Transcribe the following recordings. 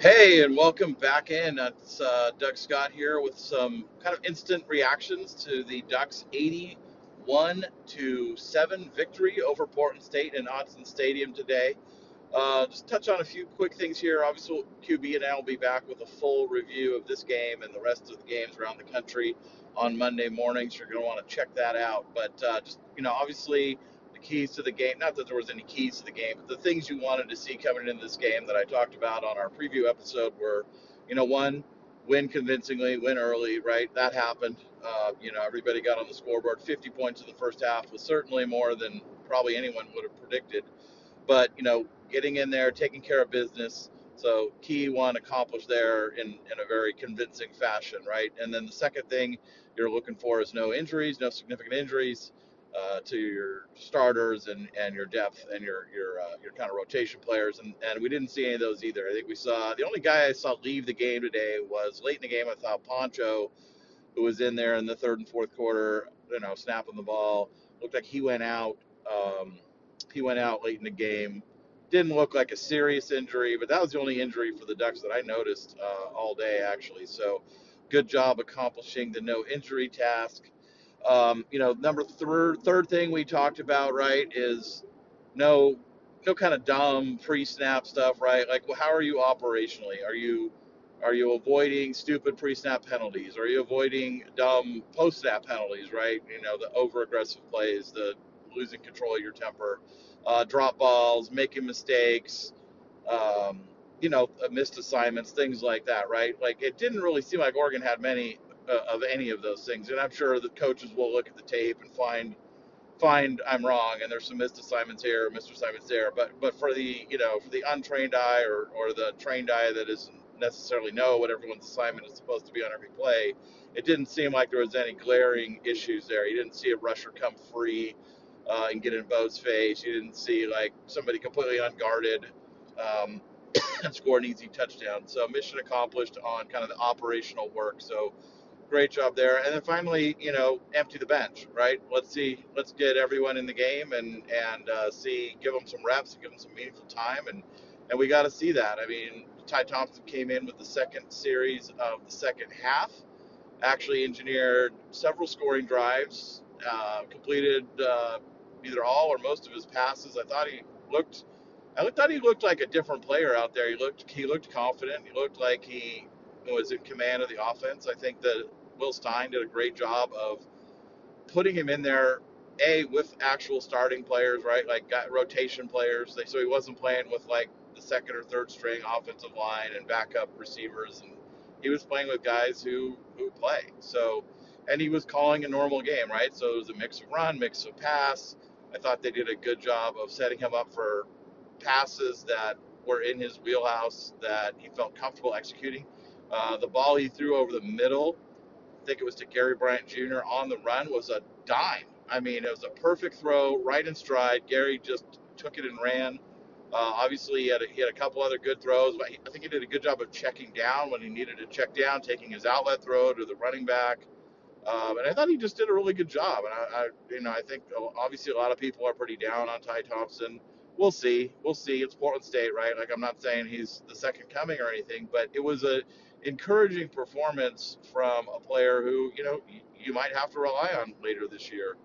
Hey, and welcome back in. It's uh, Doug Scott here with some kind of instant reactions to the Ducks 81 to 7 victory over Portland State in Autzen Stadium today. Uh, just touch on a few quick things here. Obviously, QB and I will be back with a full review of this game and the rest of the games around the country on Monday mornings. You're going to want to check that out. But uh, just, you know, obviously, the keys to the game, not that there was any keys to the game, but the things you wanted to see coming into this game that I talked about on our preview episode were, you know, one, win convincingly, win early, right? That happened. Uh, you know, everybody got on the scoreboard. 50 points in the first half was certainly more than probably anyone would have predicted but you know, getting in there, taking care of business. So key one accomplished there in, in a very convincing fashion, right? And then the second thing you're looking for is no injuries, no significant injuries uh, to your starters and, and your depth and your your uh, your kind of rotation players, and, and we didn't see any of those either. I think we saw the only guy I saw leave the game today was late in the game. I thought Poncho, who was in there in the third and fourth quarter, you know, snapping the ball, looked like he went out. Um, he went out late in the game. Didn't look like a serious injury, but that was the only injury for the Ducks that I noticed uh, all day, actually. So, good job accomplishing the no injury task. Um, you know, number third third thing we talked about, right, is no no kind of dumb pre-snap stuff, right? Like, well, how are you operationally? Are you are you avoiding stupid pre-snap penalties? Are you avoiding dumb post-snap penalties, right? You know, the over-aggressive plays, the losing control of your temper, uh, drop balls, making mistakes, um, you know, uh, missed assignments, things like that, right? Like it didn't really seem like Oregon had many uh, of any of those things, and I'm sure the coaches will look at the tape and find find I'm wrong, and there's some missed assignments here, missed assignments there. But but for the you know for the untrained eye or or the trained eye that doesn't necessarily know what everyone's assignment is supposed to be on every play, it didn't seem like there was any glaring issues there. You didn't see a rusher come free uh, and get in Bo's face. You didn't see like somebody completely unguarded um, and score an easy touchdown. So mission accomplished on kind of the operational work. So great job there. And then finally, you know, empty the bench, right? Let's see, let's get everyone in the game and and uh, see, give them some reps, and give them some meaningful time, and and we got to see that. I mean, Ty Thompson came in with the second series of the second half. Actually engineered several scoring drives, uh, completed uh, either all or most of his passes. I thought he looked I thought he looked like a different player out there. He looked he looked confident. He looked like he was in command of the offense. I think that Will Stein did a great job of putting him in there a with actual starting players, right? Like got rotation players. So he wasn't playing with like the second or third string offensive line and backup receivers and he was playing with guys who who play. So and he was calling a normal game, right? So it was a mix of run, mix of pass, I thought they did a good job of setting him up for passes that were in his wheelhouse that he felt comfortable executing. Uh, the ball he threw over the middle, think it was to Gary Bryant Jr. on the run, was a dime. I mean, it was a perfect throw, right in stride. Gary just took it and ran. Uh, obviously, he had, a, he had a couple other good throws. But I think he did a good job of checking down when he needed to check down, taking his outlet throw to the running back. Um, and I thought he just did a really good job. And I, I, you know, I think obviously a lot of people are pretty down on Ty Thompson. We'll see. We'll see. It's Portland State, right? Like I'm not saying he's the second coming or anything, but it was a encouraging performance from a player who, you know, you might have to rely on later this year.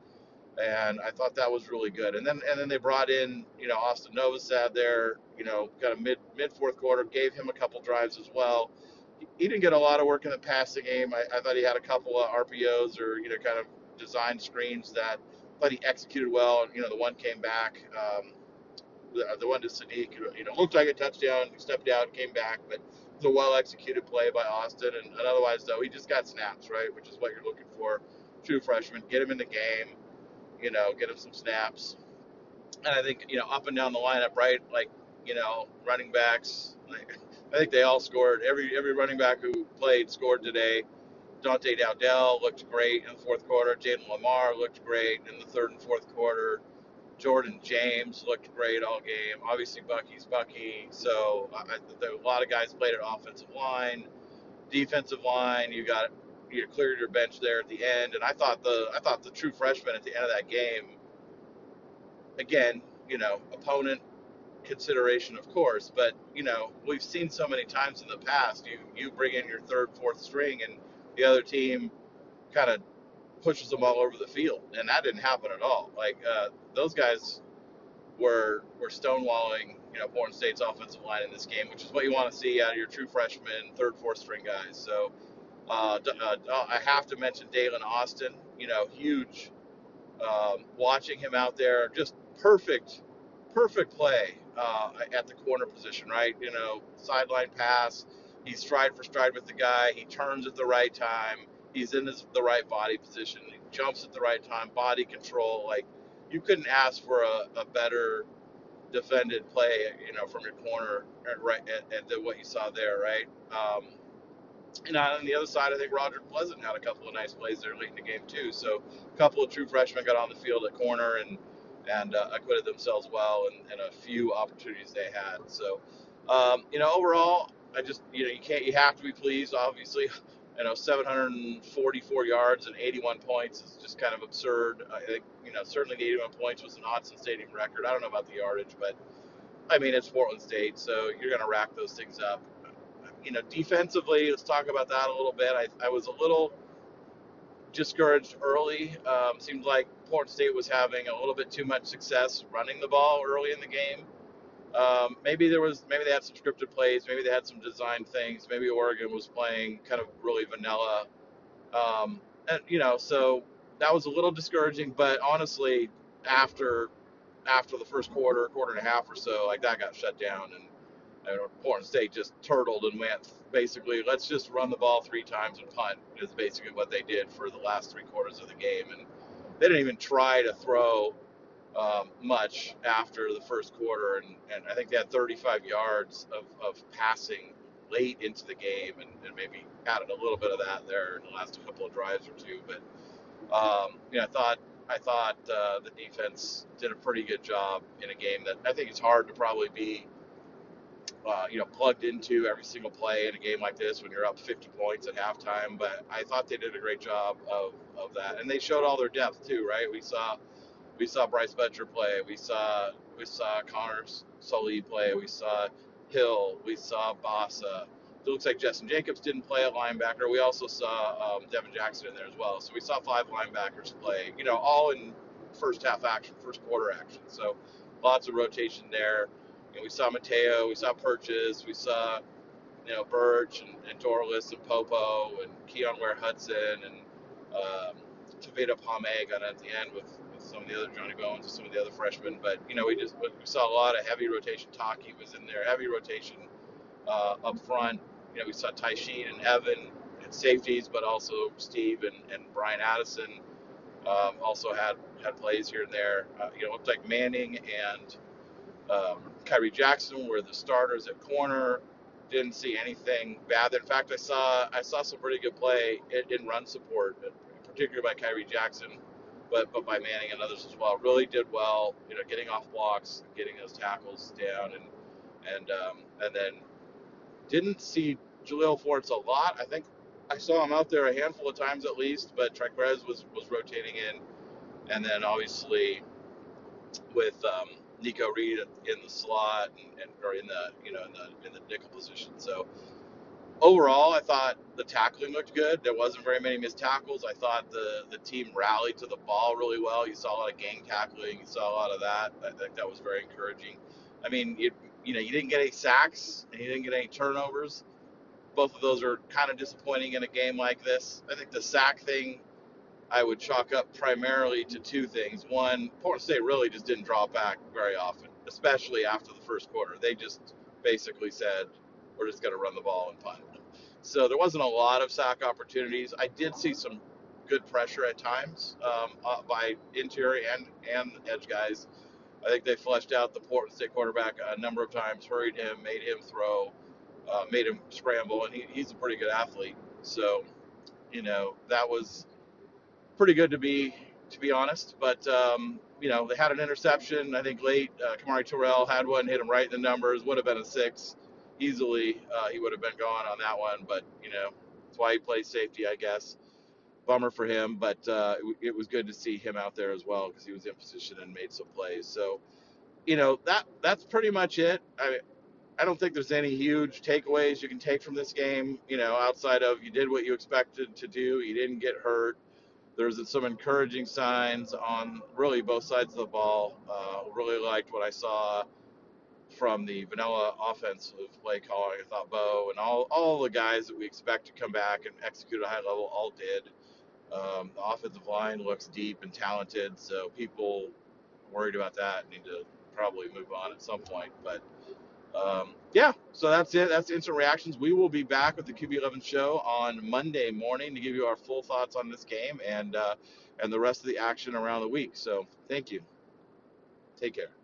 And I thought that was really good. And then and then they brought in, you know, Austin Novosad there, you know, kind of mid mid fourth quarter, gave him a couple drives as well he didn't get a lot of work in the passing game. I, I thought he had a couple of RPOs or you know kind of design screens that I thought he executed well. And you know the one came back, um, the, the one to Sadiq, you know looked like a touchdown. Stepped out, came back, but was a well executed play by Austin. And, and otherwise though, he just got snaps right, which is what you're looking for. True freshman, get him in the game, you know, get him some snaps. And I think you know up and down the lineup, right, like you know running backs. Like, I think they all scored. Every every running back who played scored today. Dante Dowdell looked great in the fourth quarter. Jayden Limar looked great in the third and fourth quarter. Jordan James looked great all game. Obviously, Bucky's Bucky. So a lot of guys played at offensive line, defensive line. You got you cleared your bench there at the end, and I thought the I thought the true freshman at the end of that game. Again, you know, opponent consideration, of course. But you know, we've seen so many times in the past. You you bring in your third, fourth string, and the other team kind of pushes them all over the field, and that didn't happen at all. Like uh, those guys were were stonewalling, you know, Portland State's offensive line in this game, which is what you want to see out of your true freshmen, third, fourth string guys. So uh, uh, I have to mention Daylen Austin. You know, huge. Um, watching him out there, just perfect, perfect play uh, at the corner position, right? You know, sideline pass. He's stride for stride with the guy. He turns at the right time. He's in his, the right body position. He jumps at the right time. Body control. Like you couldn't ask for a, a better defended play, you know, from your corner right at, at the, what you saw there, right? Um, and on the other side, I think Roger Pleasant had a couple of nice plays there late in the game too. So a couple of true freshmen got on the field at corner and and uh, acquitted themselves well and, and a few opportunities they had. So um, you know, overall, I just you know you can't you have to be pleased. Obviously, you know, 744 yards and 81 points is just kind of absurd. I think you know certainly the 81 points was an Autzen Stadium record. I don't know about the yardage, but I mean it's Portland State, so you're going to rack those things up you know, defensively, let's talk about that a little bit. I, I was a little discouraged early. Um, seemed like Portland State was having a little bit too much success running the ball early in the game. Um, maybe there was, maybe they had some scripted plays, maybe they had some design things. Maybe Oregon was playing kind of really vanilla, um, and you know, so that was a little discouraging. But honestly, after after the first quarter, quarter and a half or so, like that got shut down, and and Portland State just turtled and went basically, let's just run the ball three times and punt is basically what they did for the last three quarters of the game. And they didn't even try to throw um, much after the first quarter. And, and I think they had 35 yards of, of passing late into the game and, and maybe added a little bit of that there in the last couple of drives or two. But, um, you know, I thought I thought uh, the defense did a pretty good job in a game that I think it's hard to probably be uh, you know, plugged into every single play in a game like this when you're up 50 points at halftime. But I thought they did a great job of, of that, and they showed all their depth too, right? We saw we saw Bryce Boettcher play, we saw we saw Connor Soelle play, we saw Hill, we saw Bassa. It looks like Jestin Jacobs didn't play a linebacker. We also saw um, Devin Jackson in there as well. So we saw five linebackers play, you know, all in first half action, first quarter action. So lots of rotation there. You know, we saw Mateo, we saw Purchase, we saw you know Burch and, and Dorlus and Popo and Keyon Ware Hudson and um, Tavita Pomeg got at the end with some of the other Johnny Bones and some of the other freshmen. But you know we just we saw a lot of heavy rotation. Taki was in there, heavy rotation uh, up front. You know we saw Tysheem and Evan at safeties, but also Steve and, and Bryan Addison um, also had had plays here and there. Uh, you know, looked like Manning and um, Khyree Jackson were the starters at corner. Didn't see anything bad. In fact, I saw I saw some pretty good play in, in run support, particularly by Khyree Jackson, but but by Manning and others as well. Really did well, you know, getting off blocks, getting those tackles down, and and um, and then didn't see Jalil Forts a lot. I think I saw him out there a handful of times at least, but Trikweze was was rotating in, and then obviously with um, Nikko Reed in the slot and, and or in the you know in the in the nickel position. So overall, I thought the tackling looked good. There wasn't very many missed tackles. I thought the the team rallied to the ball really well. You saw a lot of gang tackling. You saw a lot of that. I think that was very encouraging. I mean, you you know you didn't get any sacks and you didn't get any turnovers. Both of those are kind of disappointing in a game like this. I think the sack thing I would chalk up primarily to two things. One, Portland State really just didn't draw back very often, especially after the first quarter. They just basically said, we're just going to run the ball and punt. So there wasn't a lot of sack opportunities. I did see some good pressure at times um, uh, by interior and, and edge guys. I think they fleshed out the Portland State quarterback a number of times, hurried him, made him throw, uh, made him scramble, and he, he's a pretty good athlete. So, you know, that was pretty good to be to be honest. But um, you know, they had an interception. I think late. Uh, Kamari Terrell had one, hit him right in the numbers. Would have been a six easily. Uh, he would have been gone on that one. But you know, that's why he plays safety, I guess. Bummer for him, but uh, it, it, was good to see him out there as well because he was in position and made some plays. So you know that that's pretty much it. I mean, I don't think there's any huge takeaways you can take from this game. You know, outside of you did what you expected to do, you didn't get hurt. There's some encouraging signs on really both sides of the ball. Uh, really liked what I saw from the vanilla offensive play calling. I thought Bo and all all the guys that we expect to come back and execute at a high level all did. Um, the offensive line looks deep and talented, so people worried about that need to probably move on at some point. But um, yeah, so that's it. That's instant reactions. We will be back with the QB11 show on Monday morning to give you our full thoughts on this game and uh, and the rest of the action around the week. So thank you. Take care.